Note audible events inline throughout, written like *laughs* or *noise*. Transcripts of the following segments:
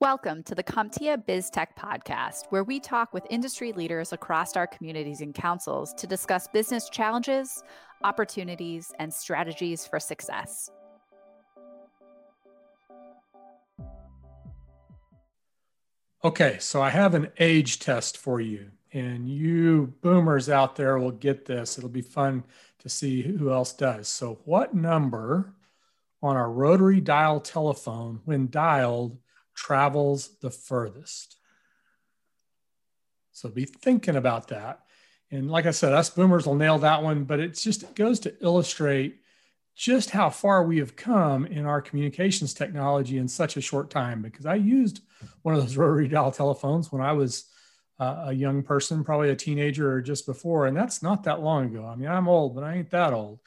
Welcome to the CompTIA BizTech podcast, where we talk with industry leaders across our communities and councils to discuss business challenges, opportunities, and strategies for success. Okay, so I have an age test for you, and you boomers out there will get this. It'll be fun to see who else does. So, what number on a rotary dial telephone, when dialed, travels the furthest? So, be thinking about that. And like I said, us boomers will nail that one, but it's just it goes to illustrate just how far we have come in our communications technology in such a short time. Because I used one of those *laughs* rotary dial telephones when I was uh, a young person, probably a teenager or just before. And that's not that long ago. I mean, I'm old, but I ain't that old.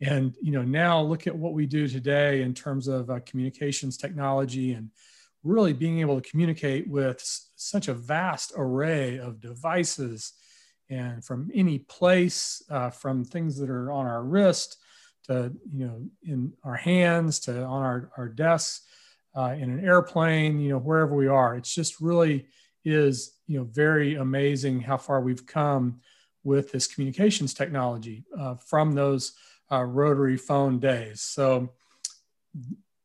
And you know, now look at what we do today in terms of uh, communications technology and really being able to communicate with such a vast array of devices and from any place, uh, from things that are on our wrist to you know in our hands to on our, our desks, uh, in an airplane, you know, wherever we are. It's just really is you know very amazing how far we've come with this communications technology uh, from those uh, rotary phone days. So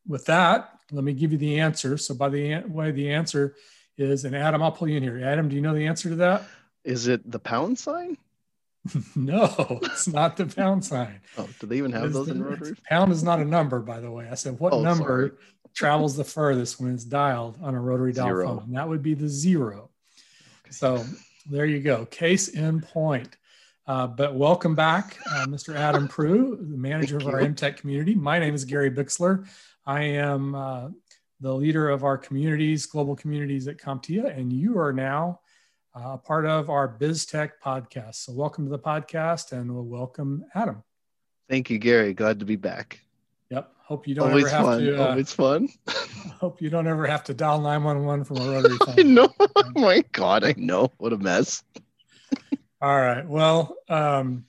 with that, let me give you the answer. So by the way, the answer is, and Adam, I'll pull you in here. Adam, do you know the answer to that? Is it the pound sign? *laughs* no, it's not the pound sign. *laughs* Oh, do they even have those the, in rotary? Pound is not a number, by the way. I said what oh, number travels the furthest when it's dialed on a rotary dial zero. phone? And that would be the zero. Okay. So there you go. Case in point. Uh, but welcome back, uh, Mr. Adam Prue, the manager of our MTech community. My name is Gary Bixler. I am uh, the leader of our communities, global communities at CompTIA, and you are now uh, part of our BizTech podcast. So, welcome to the podcast and we'll welcome Adam. Thank you, Gary. Glad to be back. Yep. Hope you don't Always ever have fun. to. Uh, Always fun. *laughs* hope you don't ever have to dial 911 from a rotary *laughs* phone. I know. *laughs* Oh my God, I know. What a mess. All right. Well, um,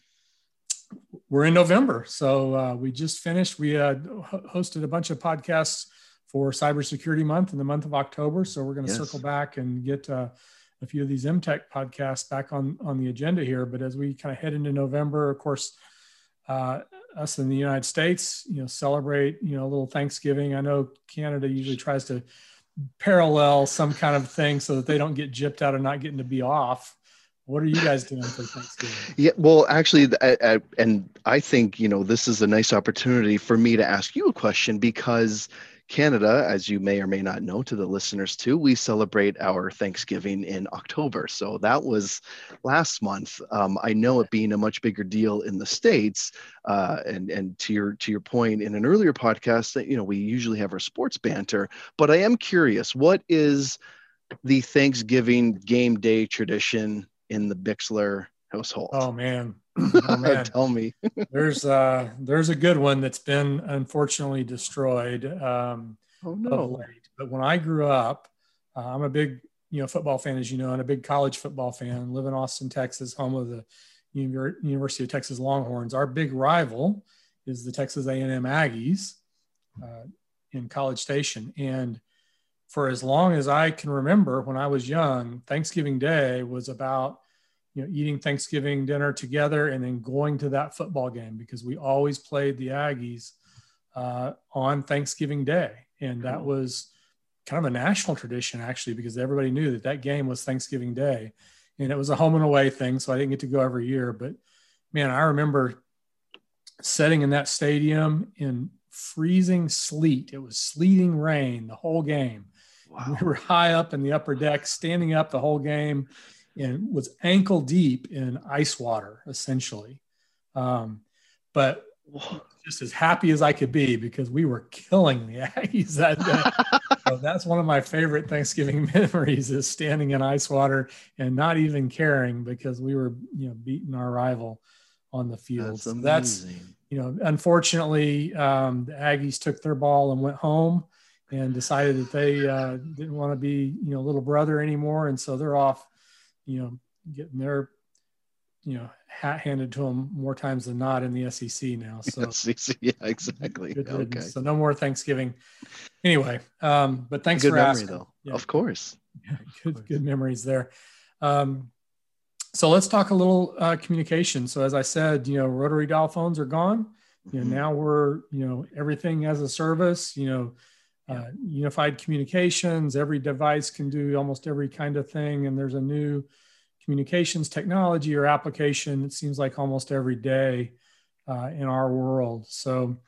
we're in November. So uh, we just finished. We uh, hosted a bunch of podcasts for Cybersecurity Month in the month of October. So we're going to yes. circle back and get uh, a few of these MTech podcasts back on on the agenda here. But as we kind of head into November, of course, uh, us in the United States, you know, celebrate you know a little Thanksgiving. I know Canada usually tries to parallel some kind of thing so that they don't get gypped out of not getting to be off. What are you guys doing for Thanksgiving? Yeah, well, actually, I, I, and I think you know this is a nice opportunity for me to ask you a question because Canada, as you may or may not know to the listeners too, we celebrate our Thanksgiving in October. So that was last month. Um, I know it being a much bigger deal in the states, uh, and and to your to your point in an earlier podcast that you know we usually have our sports banter, but I am curious, what is the Thanksgiving game day tradition in the Bixler household? Oh man, *laughs* Oh, man. Tell me. *laughs* there's uh there's a good one that's been unfortunately destroyed. Um, oh no! But when I grew up, uh, I'm a big you know football fan, as you know, and a big college football fan. Live in Austin, Texas, home of the University of Texas Longhorns. Our big rival is the Texas A&M Aggies uh, in College Station, and for as long as I can remember, when I was young, Thanksgiving Day was about you know, eating Thanksgiving dinner together and then going to that football game because we always played the Aggies uh, on Thanksgiving Day. And that was kind of a national tradition, actually, because everybody knew that that game was Thanksgiving Day. And it was a home and away thing. So I didn't get to go every year. But man, I remember sitting in that stadium in freezing sleet. It was sleeting rain the whole game. Wow. *laughs* We were high up in the upper deck, standing up the whole game and was ankle deep in ice water essentially. Um, but just as happy as I could be because we were killing the Aggies that day. *laughs* so that's one of my favorite Thanksgiving *laughs* memories is standing in ice water and not even caring because we were, you know, beating our rival on the field. That's, so that's you know, unfortunately, um, the Aggies took their ball and went home and decided that they uh, didn't want to be, you know, little brother anymore, and so they're off you know, getting their you know hat handed to them more times than not in the SEC now. So *laughs* SEC, yeah, *laughs* exactly. Okay. So no more Thanksgiving. Anyway, um, but thanks good for memory, asking. though. Yeah. Of course. Yeah, *laughs* good good memories there. Um, so let's talk a little uh, communication. So as I said, you know, rotary dial phones are gone. You know, Mhm. now we're you know everything as a service. You know, uh, unified communications. Every device can do almost every kind of thing, and there's a new communications technology or application. It seems like almost every day uh, in our world. So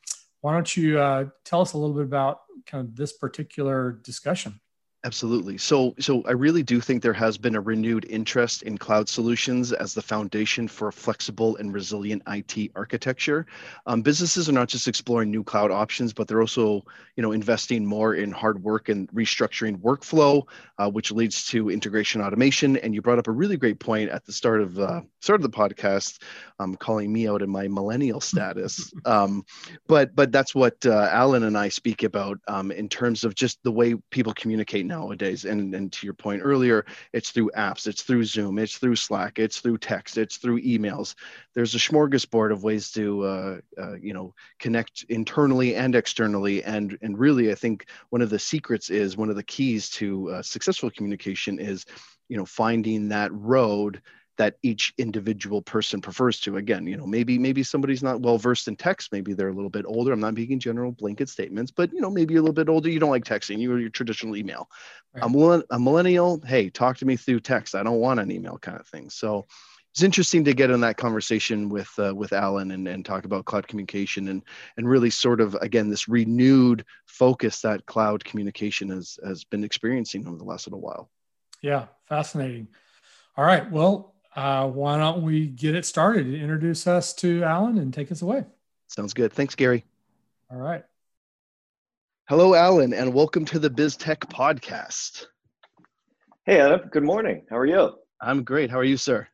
why don't you uh, tell us a little bit about kind of this particular discussion? Absolutely. So, so I really do think there has been a renewed interest in cloud solutions as the foundation for a flexible and resilient IT architecture. Um, businesses are not just exploring new cloud options, but they're also, you know, investing more in hard work and restructuring workflow, uh, which leads to integration automation. And you brought up a really great point at the start of uh, start of the podcast, um, calling me out in my millennial status. *laughs* Um, but but that's what uh, Alan and I speak about um, in terms of just the way people communicate nowadays. And and to your point earlier, it's through apps, it's through Zoom, it's through Slack, it's through text, it's through emails. There's a smorgasbord of ways to uh, uh, you know connect internally and externally. And and really, I think one of the secrets is one of the keys to uh, successful communication is you know finding that road that each individual person prefers to. Again you know maybe maybe somebody's not well versed in text. Maybe they're a little bit older. I'm not making general blanket statements but you know maybe a little bit older. You don't like texting. You are your traditional email. Right. a, millenn- a millennial hey talk to me through text. I don't want an email kind of thing. So it's interesting to get in that conversation with uh, with alan and, and talk about cloud communication and and really sort of again this renewed focus that cloud communication has has been experiencing over the last little while. Yeah, fascinating. All right. Well, uh, why don't we get it started? Introduce us to Alan and take us away. sounds good thanks gary All right. Hello, Alan, and welcome to the BizTech podcast. Hey, Adam. Good morning. How are you? I'm great. How are you, sir?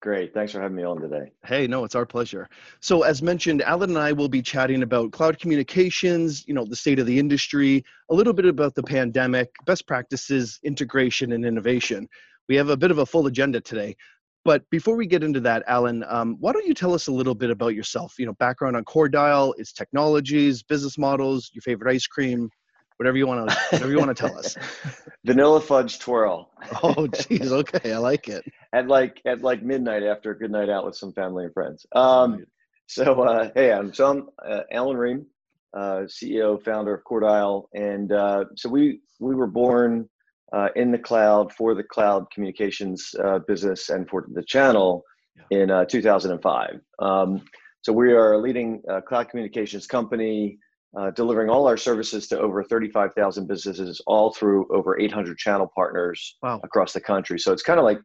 Great. Thanks for having me on today. Hey, no, it's our pleasure. So, as mentioned, Alan and I will be chatting about cloud communications, you know, the state of the industry, a little bit about the pandemic, best practices, integration, and innovation. We have a bit of a full agenda today. But before we get into that, Alan, um, why don't you tell us a little bit about yourself? You know, background on CoreDial, its technologies, business models, your favorite ice cream, whatever you want to, whatever you want to tell us. *laughs* Vanilla fudge twirl Oh, geez. Okay, I like it. *laughs* at like at like midnight after a good night out with some family and friends. Um, so uh, hey, Adam. So I'm uh, Alan Rein, uh, CEO, founder of CoreDial, and uh, so we we were born uh, in the cloud for the cloud communications uh, business and for the channel in uh, 2005. Um, so we are a leading uh, cloud communications company, uh, delivering all our services to over 35,000 businesses, all through over 800 channel partners Wow. across the country. So it's kind of like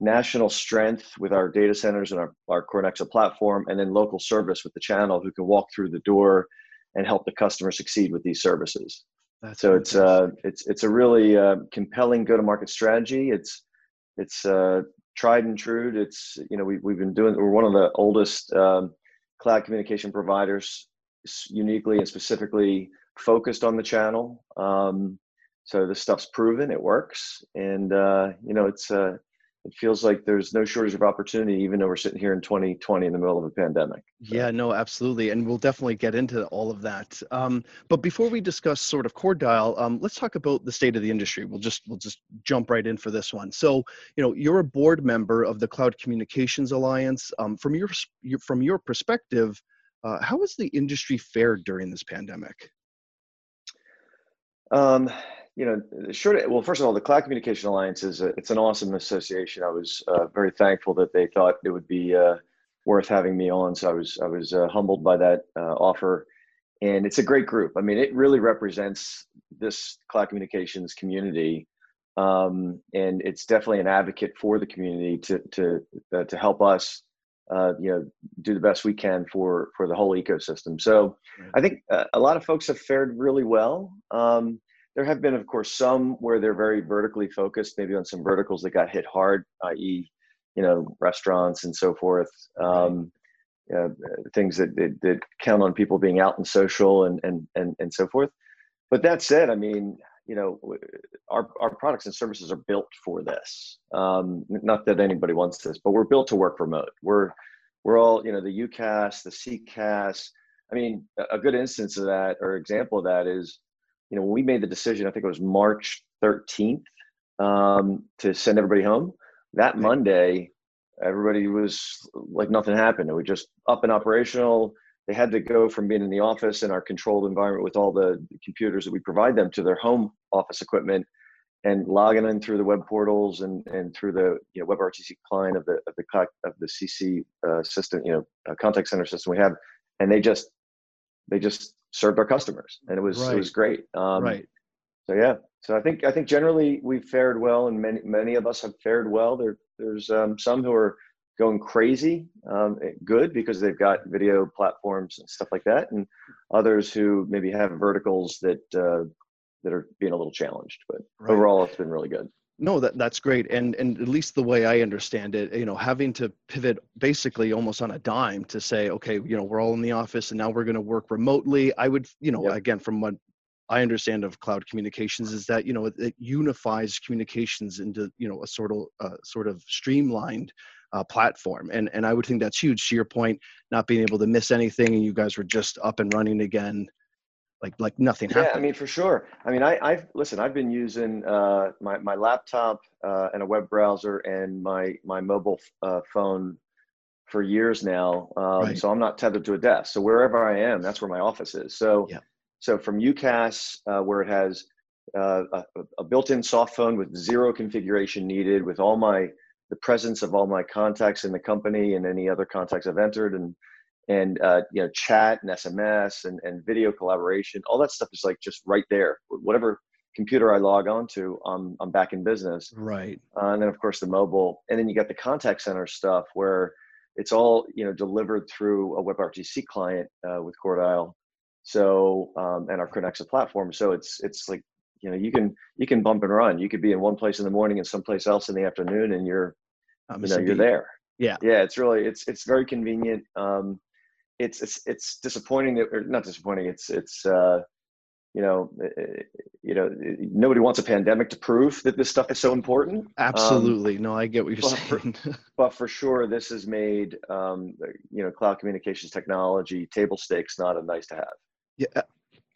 national strength with our data centers and our, our CoreNexa platform, and then local service with the channel who can walk through the door and help the customer succeed with these services. That's So it's uh, it's it's a really uh, compelling go-to-market strategy. It's it's uh, tried and true. It's you know we we've been doing. We're one of the oldest um, cloud communication providers, uniquely and specifically focused on the channel. Um, so this stuff's proven. It works, and uh, you know it's uh, it feels like there's no shortage of opportunity, even though we're sitting here in 2020 in the middle of a pandemic. Yeah, no, absolutely. And we'll definitely get into all of that. Um, but before we discuss sort of CoreDial, um, let's talk about the state of the industry. We'll just we'll just jump right in for this one. So, you know, you're a board member of the Cloud Communications Alliance. Um, from your, your from your perspective, uh, how has the industry fared during this pandemic? Um, you know, sure. Well, first of all, the Cloud Communication Alliance is a, it's an awesome association. I was uh, very thankful that they thought it would be uh, worth having me on. So I was I was uh, humbled by that uh, offer, and it's a great group. I mean, it really represents this cloud communications community, um, and it's definitely an advocate for the community to to uh, to help us. Uh, you know, do the best we can for for the whole ecosystem. So, I think uh, a lot of folks have fared really well. Um, there have been, of course, some where they're very vertically focused, maybe on some verticals that got hit hard, i.e., you know, restaurants and so forth. Um, uh, things that, that that count on people being out and social and and and and so forth. But that said, I mean, you know, our, our products and services are built for this. Um, not that anybody wants this, but we're built to work remote. We're, we're all, you know, the UCaaS the CCaaS. I mean, a good instance of that or example of that is, you know, when we made the decision, I think it was March 13th um, to send everybody home. That Monday, everybody was like nothing happened. It was just up and operational they had to go from being in the office in our controlled environment with all the computers that we provide them to their home office equipment and logging in through the web portals and, and through the you know, WebRTC client of the of the of the CC uh, system, you know, uh, contact center system we have, and they just they just served our customers, and it was right. it was great. Um, right. So yeah, so I think I think generally we've fared well, and many many of us have fared well. There there's um, some who are going crazy um, good because they've got video platforms and stuff like that and others who maybe have verticals that uh, that are being a little challenged but right. overall it's been really good no that that's great and and at least the way i understand it you know having to pivot basically almost on a dime to say okay you know we're all in the office and now we're going to work remotely i would you know yep. again from what I understand of cloud communications is that you know it, it unifies communications into you know a sort of uh, sort of streamlined uh, platform. And and I would think that's huge. To your point, not being able to miss anything, and you guys were just up and running again, like like nothing yeah, happened. I mean, for sure. I mean, I I've listen. I've been using uh, my my laptop uh, and a web browser and my my mobile uh, phone for years now. Um, right. So I'm not tethered to a desk. So wherever I am, that's where my office is. So yeah. so from UCaaS, uh, where it has uh, a, a, built-in soft phone with zero configuration needed, with all my the presence of all my contacts in the company and any other contacts I've entered and and uh, you know chat and SMS and, and video collaboration all that stuff is like just right there. Whatever computer I log onto I'm I'm back in business. Right. Uh, and then of course the mobile. And then you got the contact center stuff where it's all you know delivered through a WebRTC client uh, with CoreDial so um, and our CoreNexa platform. So it's it's like you know you can you can bump and run. You could be in one place in the morning and someplace else in the afternoon and you're you know you're there. Yeah. Yeah it's really it's it's very convenient. Um it's it's it's disappointing that, or not disappointing it's it's uh you know eh, eh, you know eh, nobody wants a pandemic to prove that this stuff is so important. Um, absolutely. Um, no i get what you're but saying. for, *laughs* but for sure this has made um you know cloud communications technology table stakes not a nice to have. Yeah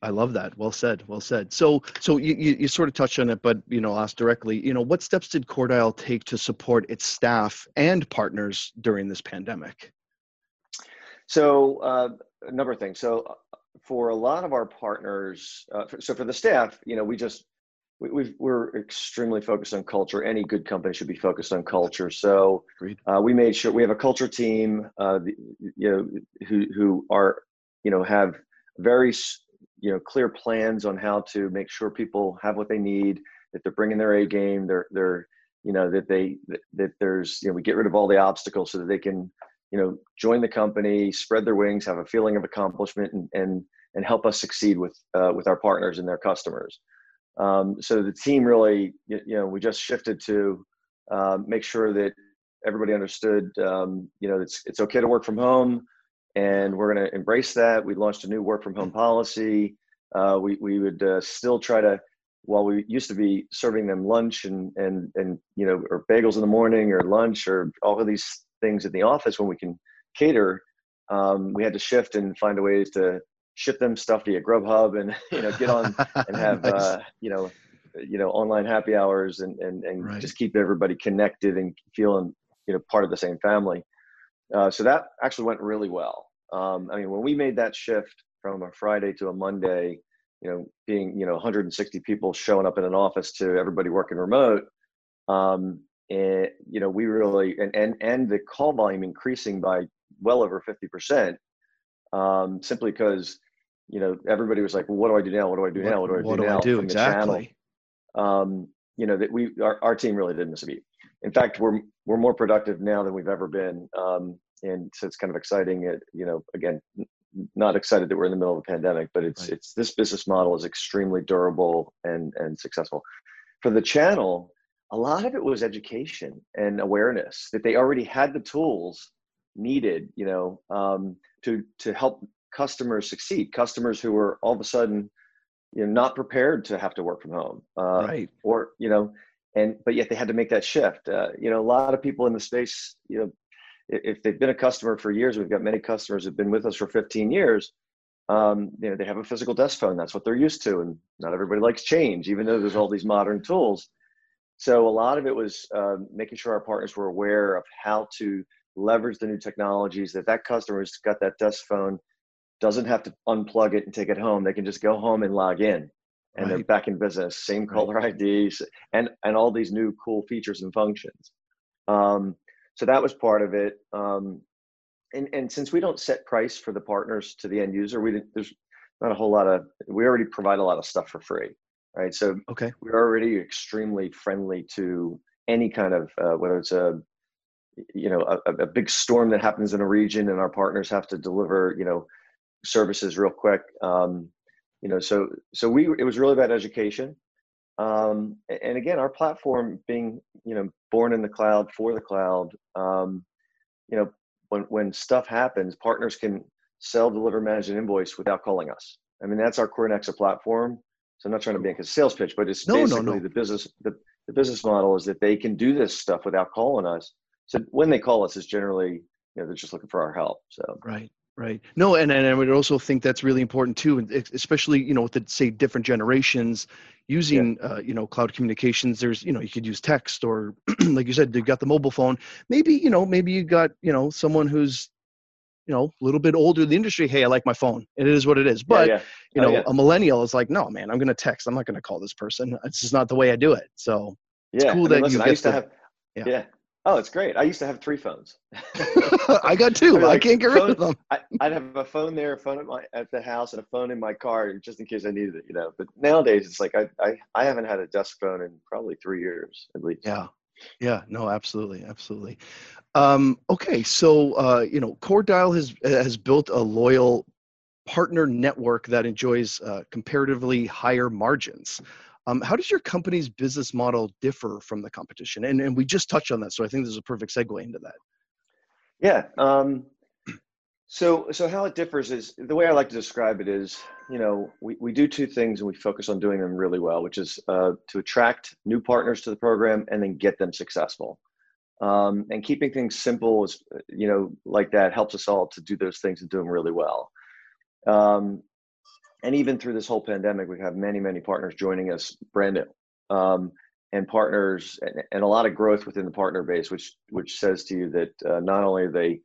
I love that. Well said. Well said. So, so you, you, you, sort of touched on it, but you know, asked directly. You know, what steps did CoreDial take to support its staff and partners during this pandemic? So, uh, a number of things. So, uh, for a lot of our partners, uh, for, so for the staff, you know, we just we, we are extremely focused on culture. Any good company should be focused on culture. So, uh, we made sure we have a culture team, uh, you know, who who are you know have very you know clear plans on how to make sure people have what they need that they're bringing their a game they're they're you know that they that, there's you know we get rid of all the obstacles so that they can you know join the company spread their wings have a feeling of accomplishment and and, and help us succeed with uh, with our partners and their customers. Um, so the team really you know we just shifted to uh, make sure that everybody understood um, you know it's it's okay to work from home and we're going to embrace that. We launched a new work from home policy. Uh, we we would uh, still try to, while we used to be serving them lunch and and and you know or bagels in the morning or lunch or all of these things in the office when we can cater, um, we had to shift and find a ways to ship them stuff via Grubhub and *laughs* you know get on and *laughs* have nice. uh, you know you know online happy hours and and and right. just keep everybody connected and feeling you know part of the same family. Uh, so that actually went really well. Um, I mean, when we made that shift from a Friday to a Monday, you know, being you know 160 people showing up in an office to everybody working remote, um, and you know, we really and and and the call volume increasing by well over 50 percent, um, simply because you know everybody was like, well, what do I do now? What do I do now? What do I do what now? Do I do exactly. Um, you know that we our, our team really didn't miss a beat. In fact, we're we're more productive now than we've ever been. Um, and so it's kind of exciting. It, you know, again, not excited that we're in the middle of a pandemic, but it's right. it's this business model is extremely durable and and successful. For the channel, a lot of it was education and awareness that they already had the tools needed, you know, um, to to help customers succeed. Customers who were all of a sudden you know not prepared to have to work from home uh, right or you know and but yet they had to make that shift. Uh, you know a lot of people in the space you know if they've been a customer for years we've got many customers who've been with us for 15 years um, you know they have a physical desk phone. That's what they're used to and not everybody likes change even though there's all these modern tools. So a lot of it was uh, making sure our partners were aware of how to leverage the new technologies that that customer who's got that desk phone doesn't have to unplug it and take it home. They can just go home and log in and right. they're back in business same caller *laughs* ids and and all these new cool features and functions. Um, so that was part of it. Um, and and since we don't set price for the partners to the end user we didn't there's not a whole lot of we already provide a lot of stuff for free right? So okay. we're already extremely friendly to any kind of uh, whether it's a you know a, a big storm that happens in a region and our partners have to deliver you know services real quick. Um, you know so so we it was really about education. Um, and again our platform being you know born in the cloud for the cloud um, you know when when stuff happens partners can sell deliver manage and invoice without calling us. I mean that's our core CoreNexa platform. So i'm not trying to make a sales pitch but it's no, basically no, no. the business the, the business model is that they can do this stuff without calling us. So when they call us it's generally you know they're just looking for our help so. Right Right. No, and, and I would also think that's really important too, especially you know with the say different generations using yeah. uh, you know cloud communications. There's you know you could use text or *clears throat* like you said, you got the mobile phone. Maybe you know maybe you got you know someone who's you know a little bit older in the industry. Hey, I like my phone. It is what it is. But yeah, yeah. you know oh, a millennial is like, no man, I'm going to text. I'm not going to call this person. It's just not the way I do it. So it's cool I mean, that listen, you get to, have, yeah. Oh, it's great. I used to have three phones. *laughs* I got two. I, like, I can't get rid of them. I, would have a phone there, a phone at my at the house, and a phone in my car, just in case I needed it. You know. But nowadays, it's like I I, I haven't had a desk phone in probably three years at least. Yeah. Yeah. No. Absolutely. Absolutely. Um, okay. So uh, you know, CoreDial has has built a loyal partner network that enjoys uh, comparatively higher margins. Um, how does your company's business model differ from the competition? And, and we just touched on that, so I think there's a perfect segue into that. Yeah. Um, so so how it differs is the way I like to describe it is, you know, we, we do two things and we focus on doing them really well, which is uh, to attract new partners to the program and then get them successful. Um, and keeping things simple is, you know, like that helps us all to do those things and do them really well. Um, and even through this whole pandemic, we have many, many partners joining us brand new, um, and partners, and, and, a lot of growth within the partner base, which which says to you that uh, not only they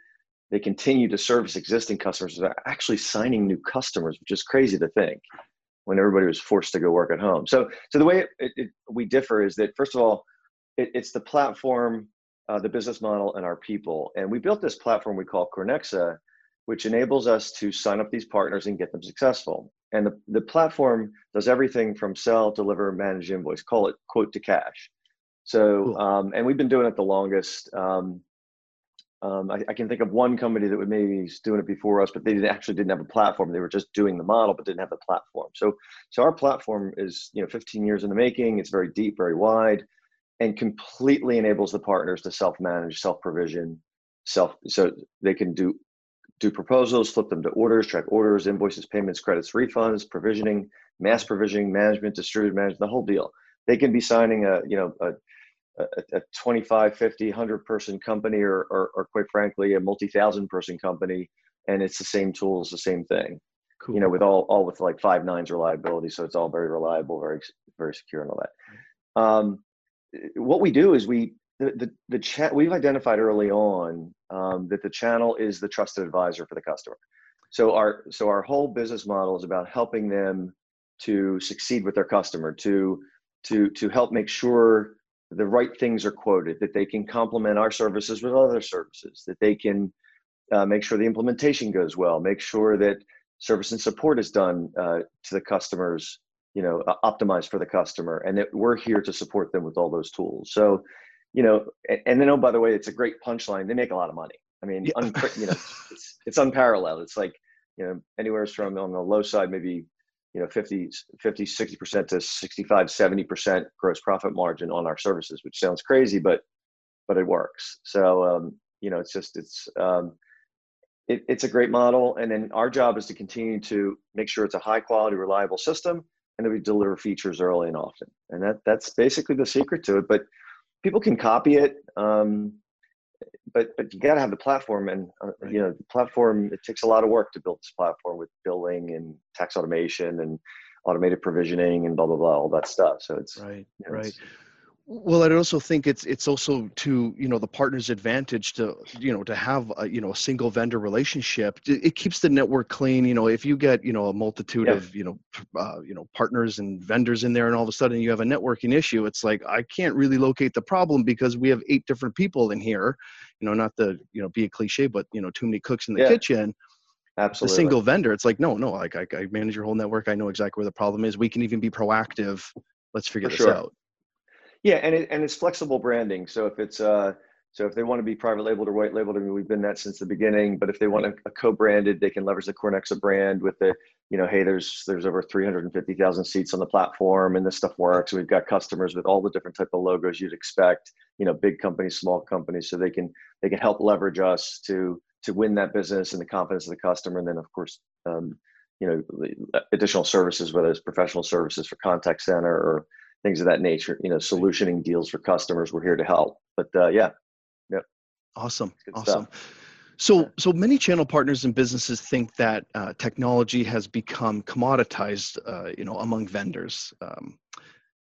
they continue to service existing customers, they're actually signing new customers, which is crazy to think when everybody was forced to go work at home. So, so the way it, it, it, we differ is that first of all, it's the platform, uh, the business model, and our people. And we built this platform we call CoreNexa, which enables us to sign up these partners and get them successful. And the, the platform does everything from sell, deliver, manage, invoice, call it quote to cash. So, cool. um, and we've been doing it the longest. Um, um, I, I, can think of one company that would maybe doing it before us, but they didn't, actually didn't have a platform. They were just doing the model, but didn't have the platform. So, so our platform is you know 15 years in the making. It's very deep, very wide, and completely enables the partners to self-manage, self-provision, self so they can do do proposals, flip them to orders, track orders, invoices, payments, credits, refunds, provisioning, mass provisioning, management, distributed management, the whole deal. They can be signing a, you know, a, a, a 25, 50, 100 person company or, or, or quite frankly, a multi-thousand person company. And it's the same tools, the same thing, cool. you know, with all, all with like five nines reliability. So it's all very reliable, very, very secure and all that. Um, what we do is we the the, the chat we've identified early on um, that the channel is the trusted advisor for the customer. So our so our whole business model is about helping them to succeed with their customer, to to to help make sure the right things are quoted, that they can complement our services with other services, that they can uh, make sure the implementation goes well, make sure that service and support is done uh, to the customers, you know, uh, optimized for the customer, and that we're here to support them with all those tools. So you know, and then oh by the way, it's a great punchline. They make a lot of money. I mean, yeah. un, you know, it's it's unparalleled. It's like you know anywhere from on the low side maybe you know 50 50 60 percent to 65 70 percent gross profit margin on our services which sounds crazy but but it works so um, you know it's just it's um, it, it's a great model and then our job is to continue to make sure it's a high quality reliable system and that we deliver features early and often. And that that's basically the secret to it. But people can copy it. Um, but but you got to have the platform and uh, right. you know the platform it takes a lot of work to build this platform with billing and tax automation and automated provisioning and blah blah blah all that stuff so it's right you know, right it's, well, I also think it's it's also to you know the partner's advantage to you know to have a, you know a single vendor relationship. It keeps the network clean. You know, if you get you know a multitude yeah. of you know uh, you know partners and vendors in there, and all of a sudden you have a networking issue, it's like I can't really locate the problem because we have eight different people in here. You know, not the you know be a cliche, but you know too many cooks in the yeah. kitchen. Absolutely. A single vendor, it's like no, no. Like I, I manage your whole network. I know exactly where the problem is. We can even be proactive. Let's figure For this sure. out. Yeah, and it, and it's flexible branding. So if it's uh, so if they want to be private labeled or white labeled, I mean, we've been that since the beginning. But if they want a, a co-branded, they can leverage the CoreNexa brand with the, you know, hey, there's there's over 350,000 seats on the platform, and this stuff works. We've got customers with all the different type of logos you'd expect. You know, big companies, small companies, so they can they can help leverage us to to win that business and the confidence of the customer, and then of course. Um, you know, additional services, whether it's professional services for contact center or things of that nature. You know, solutioning deals for customers. We're here to help. But uh, yeah, yep. Awesome, awesome. Stuff. So, so many channel partners and businesses think that uh, technology has become commoditized, uh, you know, among vendors. Um,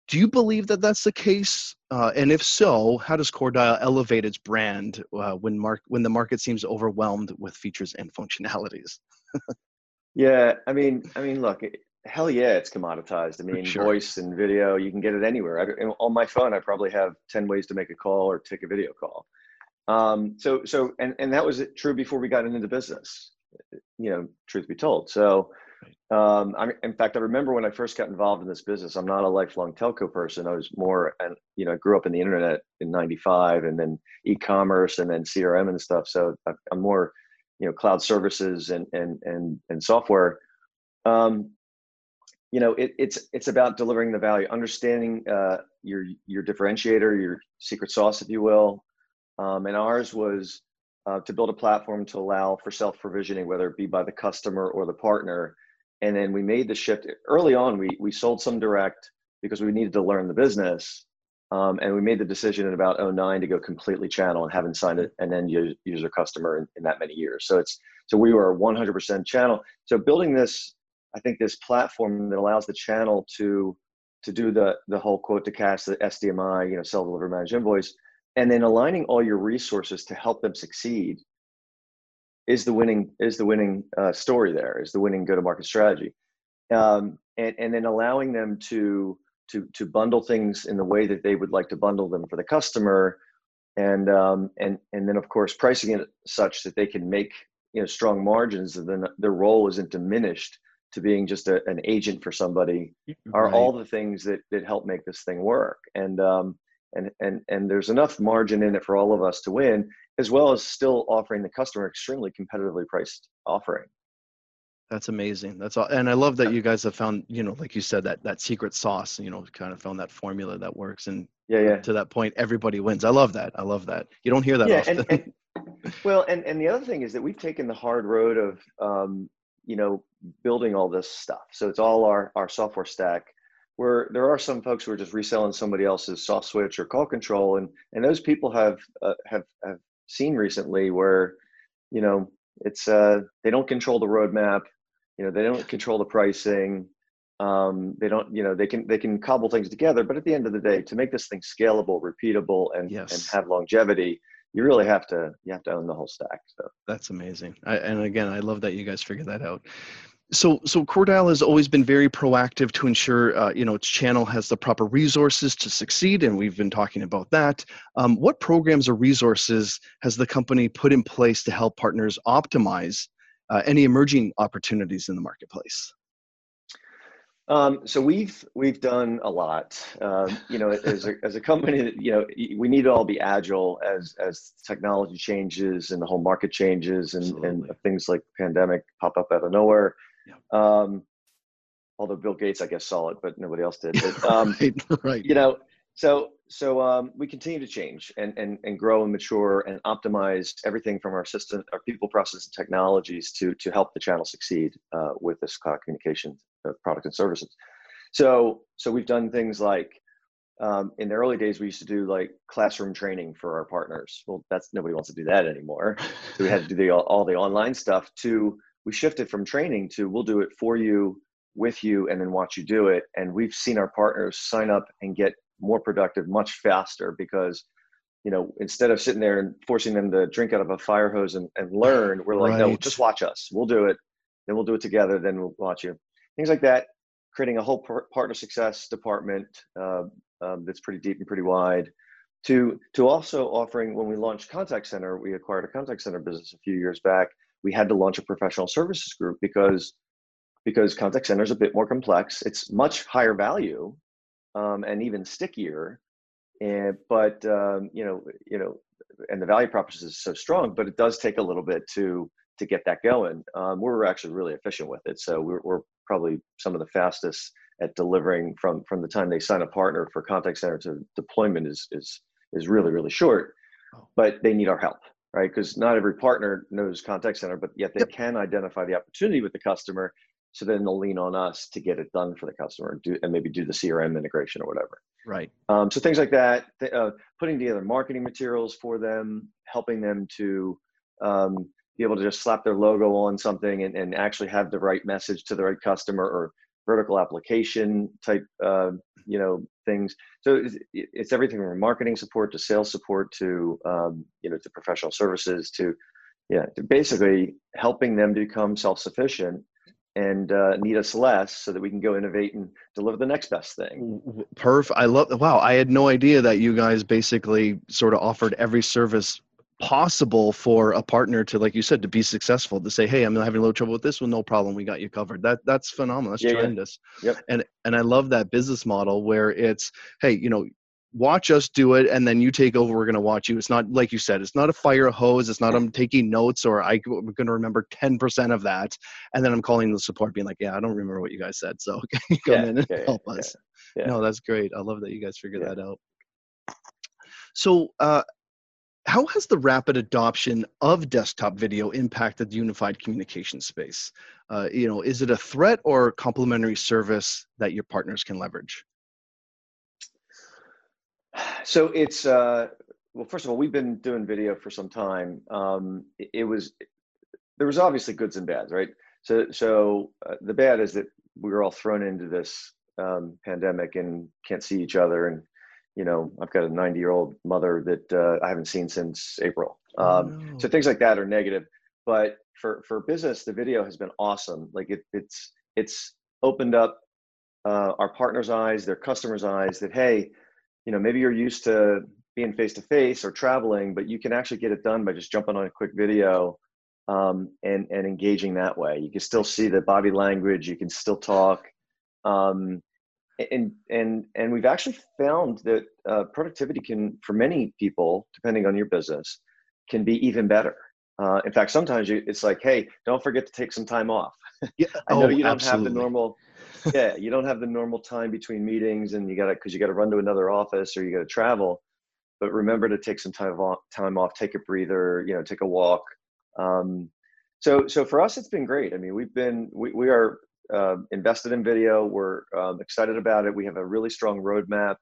do you believe that that's the case? Uh, and if so, how does CoreDial elevate its brand uh, when mark when the market seems overwhelmed with features and functionalities? *laughs* yeah, I mean, I mean, look, hell yeah, it's commoditized. I mean, sure. voice and video, you can get it anywhere. I, on my phone, I probably have 10 ways to make a call or take a video call. Um, so, so, and, and that was true before we got into the business, you know, truth be told. So, um, I in fact, I remember when I first got involved in this business, I'm not a lifelong telco person. I was more, and you know, I grew up in the internet in 95 and then e-commerce and then CRM and stuff. So I'm more, you know, cloud services and, and, and, and software. Um, you know it, it's it's about delivering the value understanding uh, your your differentiator your secret sauce if you will. Um, and ours was uh, to build a platform to allow for self provisioning whether it be by the customer or the partner. And then we made the shift early on we we sold some direct because we needed to learn the business. Um, and we made the decision in about 09 to go completely channel and haven't signed an end user customer in, in that many years. So it's so we were 100% channel. So building this I think this platform that allows the channel to to do the the whole quote to cash, the SDMI, you know, sell, deliver, manage, invoice, and then aligning all your resources to help them succeed is the winning is the winning uh, story. There is the winning go to market strategy, um, and and then allowing them to to to bundle things in the way that they would like to bundle them for the customer, and um, and and then of course pricing it such that they can make you know strong margins, and then their role isn't diminished to being just a, an agent for somebody are right. all the things that that help make this thing work. And um and and and there's enough margin in it for all of us to win as well as still offering the customer extremely competitively priced offering. That's amazing. That's all and i love that you guys have found you know like you said that that secret sauce you know kind of found that formula that works. And yeah yeah. to that point everybody wins. I love that. I love that. You don't hear that yeah, often. and, and, well and and the other thing is that we've taken the hard road of um you know building all this stuff so it's all our our software stack where there are some folks who are just reselling somebody else's soft switch or call control and and those people have uh, have have seen recently where you know it's uh they don't control the roadmap you know they don't control the pricing um they don't you know they can they can cobble things together but at the end of the day to make this thing scalable repeatable and yes. and have longevity you really have to you have to own the whole stack. So that's amazing. I, and again, I love that you guys figured that out. So, so CoreDial has always been very proactive to ensure, uh, you know, its channel has the proper resources to succeed, and we've been talking about that. Um, what programs or resources has the company put in place to help partners optimize uh, any emerging opportunities in the marketplace? Um, so we've we've done a lot. Um, you know, as a as a company, that, you know, we need to all be agile as as technology changes and the whole market changes and and things like pandemic pop up out of nowhere. Yeah. Um, although Bill Gates, I guess, saw it, but nobody else did. But, um, right, *laughs* right. You know, so so um, we continue to change and, and and grow and mature and optimize everything from our system, our people, process, and technologies to to help the channel succeed uh, with this cloud communication uh, product and services. So so we've done things like um, in the early days we used to do like classroom training for our partners. Well, that's nobody wants to do that anymore. So we had to do the, all the online stuff. To we shifted from training to we'll do it for you, with you, and then watch you do it. And we've seen our partners sign up and get more productive much faster because you know instead of sitting there and forcing them to drink out of a fire hose and, and learn we're like right. no just watch us. We'll do it. Then we'll do it together. Then we'll watch you. Things like that creating a whole par- partner success department uh, um, that's pretty deep and pretty wide. To to also offering when we launched contact center we acquired a contact center business a few years back. We had to launch a professional services group because because contact center is a bit more complex. It's much higher value um, and even stickier and but um, you know you know and the value proposition is so strong but it does take a little bit to to get that going um, we're actually really efficient with it so we're, we're probably some of the fastest at delivering from from the time they sign a partner for contact center to deployment is is is really really short oh. but they need our help right because not every partner knows contact center but yet they yep. can identify the opportunity with the customer so then they'll lean on us to get it done for the customer and, do, and maybe do the crm integration or whatever. Right. Um, so things like that uh, putting together marketing materials for them helping them to um, be able to just slap their logo on something and, and actually have the right message to the right customer or vertical application type uh, you know things. So it's, it's, everything from marketing support to sales support to um, you know to professional services to yeah to basically helping them become self-sufficient and uh, need us less so that we can go innovate and deliver the next best thing. Perf, I love. Wow, I had no idea that you guys basically sort of offered every service possible for a partner to, like you said, to be successful. To say, "Hey, I'm having a little trouble with this one. No problem, we got you covered." That that's phenomenal. That's yeah, tremendous. Yeah. Yep. And and I love that business model where it's, hey, you know, watch us do it and then you take over we're going to watch you. It's not like you said it's not a fire hose it's not i'm taking notes or i'm going to remember 10% of that and then i'm calling the support being like yeah i don't remember what you guys said so *laughs* come yeah, in and help yeah, us. yeah, no that's great i love that you guys figured that out. So uh, how has the rapid adoption of desktop video impacted the unified communication space? Uh, you know is it a threat or complementary service that your partners can leverage so it's uh, well, first of all, we've been doing video for some time. Um, it, it, was there was obviously goods and bads, right? So so uh, the bad is that we were all thrown into this um, pandemic and can't see each other. And you know, I've got a 90 year old mother that uh, I haven't seen since April. Um, oh, no. So things like that are negative. But for for business, the video has been awesome. Like it, it's it's opened up uh, our partners' eyes, their customers' eyes that hey you know maybe you're used to being face to face or traveling but you can actually get it done by just jumping on a quick video um, and and engaging that way you can still see the body language you can still talk um, and and and we've actually found that uh, productivity can for many people depending on your business can be even better uh, in fact sometimes you, it's like hey don't forget to take some time off *laughs* yeah. i know oh, you don't absolutely. have the normal yeah, you don't have the normal time between meetings, and you got to because you got to run to another office or you got to travel. But remember to take some time off, time off, take a breather, you know, take a walk. Um, so, so for us, it's been great. I mean, we've been we we are uh, invested in video. We're um, excited about it. We have a really strong roadmap.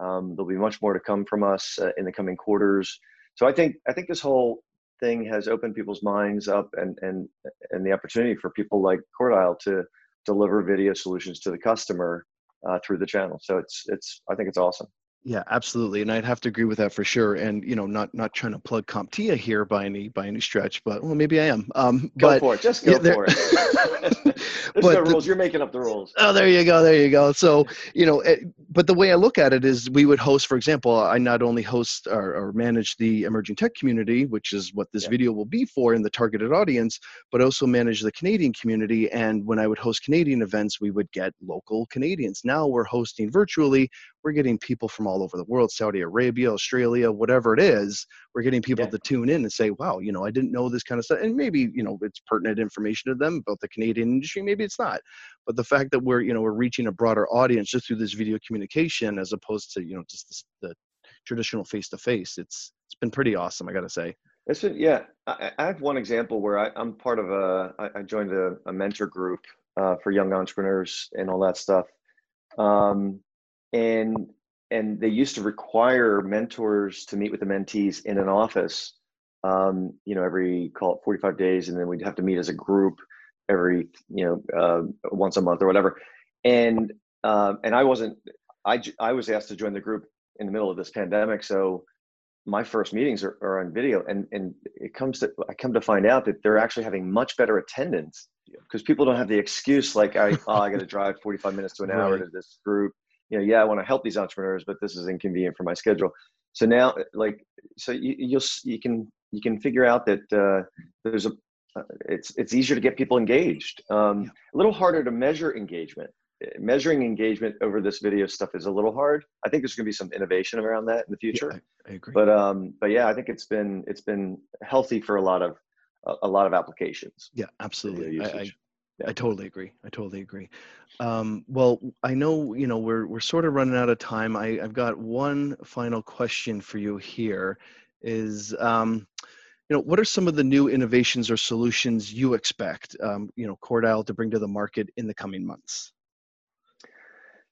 Um, there'll be much more to come from us uh, in the coming quarters. So I think I think this whole thing has opened people's minds up and and and the opportunity for people like CoreDial to deliver video solutions to the customer uh, through the channel. So it's it's I think it's awesome. Yeah, absolutely, and I'd have to agree with that for sure. And you know, not not trying to plug CompTIA here by any by any stretch, but well, maybe I am. Um, go but, for it. Just go yeah, for it. *laughs* There's no rules. You're making up the rules. Oh, there you go. There you go. So you know, it, but the way I look at it is, we would host, for example, I not only host or, or manage the emerging tech community, which is what this yeah. video will be for in the targeted audience, but also manage the Canadian community. And when I would host Canadian events, we would get local Canadians. Now we're hosting virtually we're getting people from all over the world saudi arabia australia whatever it is we're getting people yeah. to tune in and say wow you know i didn't know this kind of stuff and maybe you know it's pertinent information to them about the canadian industry maybe it's not. But the fact that we're you know we're reaching a broader audience just through this video communication as opposed to you know just this, the traditional face to face it's it's been pretty awesome i gotta say. It's been, yeah I, I have one example where I, i'm part of a i, I joined a, a mentor group uh, for young entrepreneurs and all that stuff. Um, and and they used to require mentors to meet with the mentees in an office um, you know every call it 45 days and then we'd have to meet as a group every you know uh, once a month or whatever. And um, and i wasn't i i was asked to join the group in the middle of this pandemic so my first meetings are, are on video and and it comes to i come to find out that they're actually having much better attendance because people don't have the excuse like i oh, i got to drive 45 minutes to an hour right. to this group you know, yeah, I want to help these entrepreneurs, but this is inconvenient for my schedule. So now, like, so you you'll you can you can figure out that uh, there's a uh, it's it's easier to get people engaged. Um, yeah. A little harder to measure engagement. Measuring engagement over this video stuff is a little hard. I think there's going to be some innovation around that in the future. Yeah, I, I, agree. But um, but yeah, I think it's been it's been healthy for a lot of a, a lot of applications. Yeah, absolutely. I, I totally agree. I totally agree. Um, well, I know you know we're we're sort of running out of time. I, I've got one final question for you here. Is um, you know what are some of the new innovations or solutions you expect um, you know CoreDial to bring to the market in the coming months?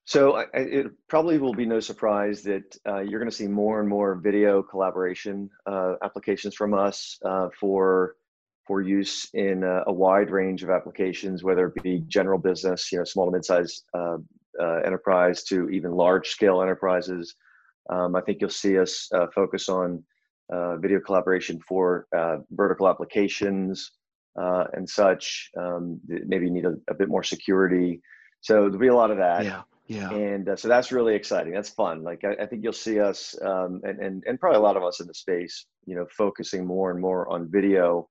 So I, it probably will be no surprise that uh, you're going to see more and more video collaboration uh, applications from us uh, for for use in a, a, wide range of applications, whether it be general business, you know, small to mid-sized uh, uh, enterprise to even large-scale enterprises. Um, I think you'll see us uh, focus on uh, video collaboration for uh, vertical applications uh, and such. Um, maybe need a, a, bit more security. So there'll be a lot of that. Yeah. Yeah. And so that's really exciting. That's fun. Like I, I think you'll see us um, and, and and probably a lot of us in the space, you know, focusing more and more on video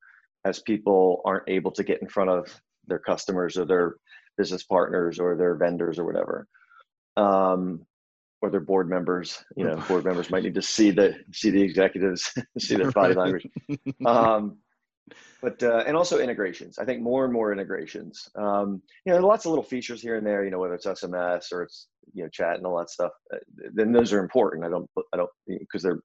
as people aren't able to get in front of their customers or their business partners or their vendors or whatever um, or their board members you know board members might need to see the see the executives *laughs* see their *laughs* body language. Um, but uh, and also integrations. I think more and more integrations. Um, you know lots of little features here and there you know whether it's sms or it's you know chat and all that stuff uh, then those are important. I don't i don't because they're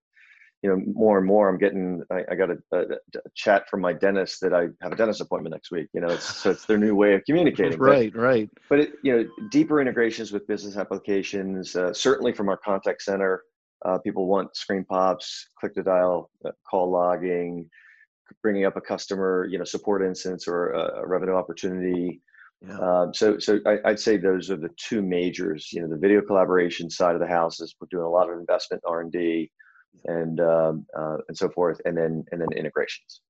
you know, more and more, I'm getting. I, I got a, a, a, chat from my dentist that I have a dentist appointment next week. You know, it's so it's their new way of communicating. right, but, right. But it, you know, deeper integrations with business applications. Uh, certainly from our contact center, uh, people want screen pops, click to dial, uh, call logging, bringing up a customer, you know, support instance or a, revenue opportunity. Yeah. Um, so, so I, would say those are the two majors. You know, the video collaboration side of the house is we're doing a lot of investment R and D and um, uh, and so forth, and then and then integrations.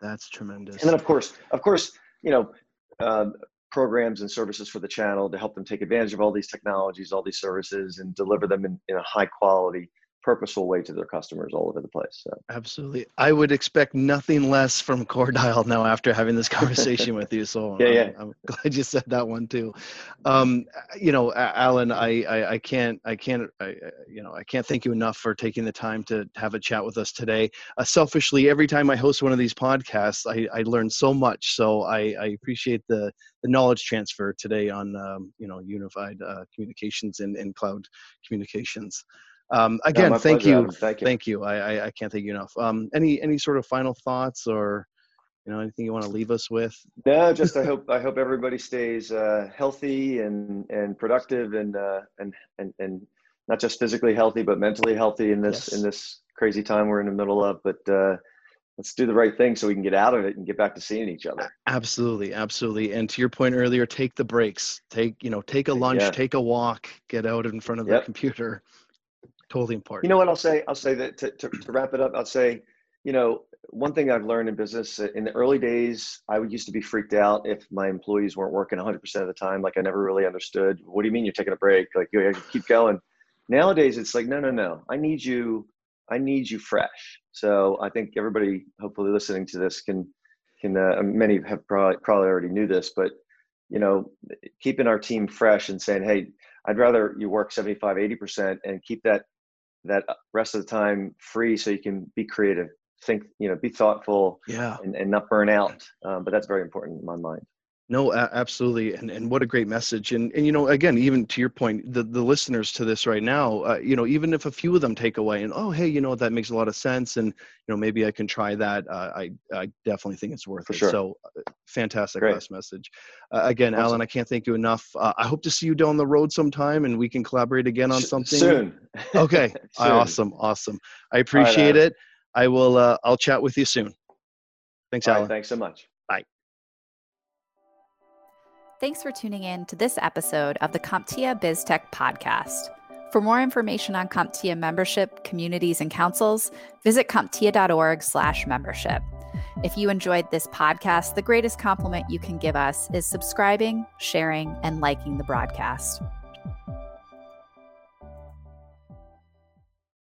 That's tremendous. And then of course, of course, you know, uh, programs and services for the channel to help them take advantage of all these technologies, all these services, and deliver them in, in a high quality purposeful way to their customers all over the place. So. Absolutely. I would expect nothing less from CoreDial now after having this conversation with you. So *laughs* yeah, yeah. I'm, I'm, glad you said that one too. Um, you know, Alan, I, I, I can't, I can't, I, you know, I can't thank you enough for taking the time to have a chat with us today. Uh, selfishly, every time I host one of these podcasts, I, I learn so much. So I, I appreciate the, the knowledge transfer today on, um, you know, unified uh, communications and, and cloud communications. Um, again, no, thank, you, thank you, thank you. I, I, I can't thank you enough. Um, any any sort of final thoughts or you know anything you want to leave us with? No, just I hope I hope everybody stays uh, healthy and and productive and uh, and and and not just physically healthy but mentally healthy in this yes. in this crazy time we're in the middle of. But uh, let's do the right thing so we can get out of it and get back to seeing each other absolutely absolutely and to your point earlier take the breaks take you know take a lunch yeah. take a walk get out in front of yep. the computer totally important. You know what I'll say? I'll say that to, to, to, wrap it up, I'll say, you know, one thing I've learned in business in the early days, I would used to be freaked out if my employees weren't working 100% of the time. Like I never really understood. What do you mean you're taking a break? Like you keep going. Nowadays, it's like no, no, no. I need you. I need you fresh. So I think everybody, hopefully listening to this, can can uh, many have probably probably already knew this, but you know, keeping our team fresh and saying, hey, I'd rather you work 75, 80% and keep that that rest of the time free so you can be creative think you know be thoughtful yeah. and, and not burn out um, but that's very important in my mind No, absolutely, and and what a great message. And and you know, again, even to your point, the the listeners to this right now, uh, you know, even if a few of them take away and oh, hey, you know, that makes a lot of sense, and you know, maybe I can try that. Uh, I I definitely think it's worth For it. sure. So, uh, fantastic Great. last message. Uh, again, Awesome. Alan, I can't thank you enough. Uh, I hope to see you down the road sometime, and we can collaborate again on something soon. Okay, *laughs* Soon. awesome, awesome. I appreciate Adam. it. I will. Uh, I'll chat with you soon. Thanks, All right, Alan. thanks so much. Thanks for tuning in to this episode of the CompTIA BizTech podcast. For more information on CompTIA membership, communities, and councils, visit comptia.org slash membership. If you enjoyed this podcast, the greatest compliment you can give us is subscribing, sharing, and liking the broadcast.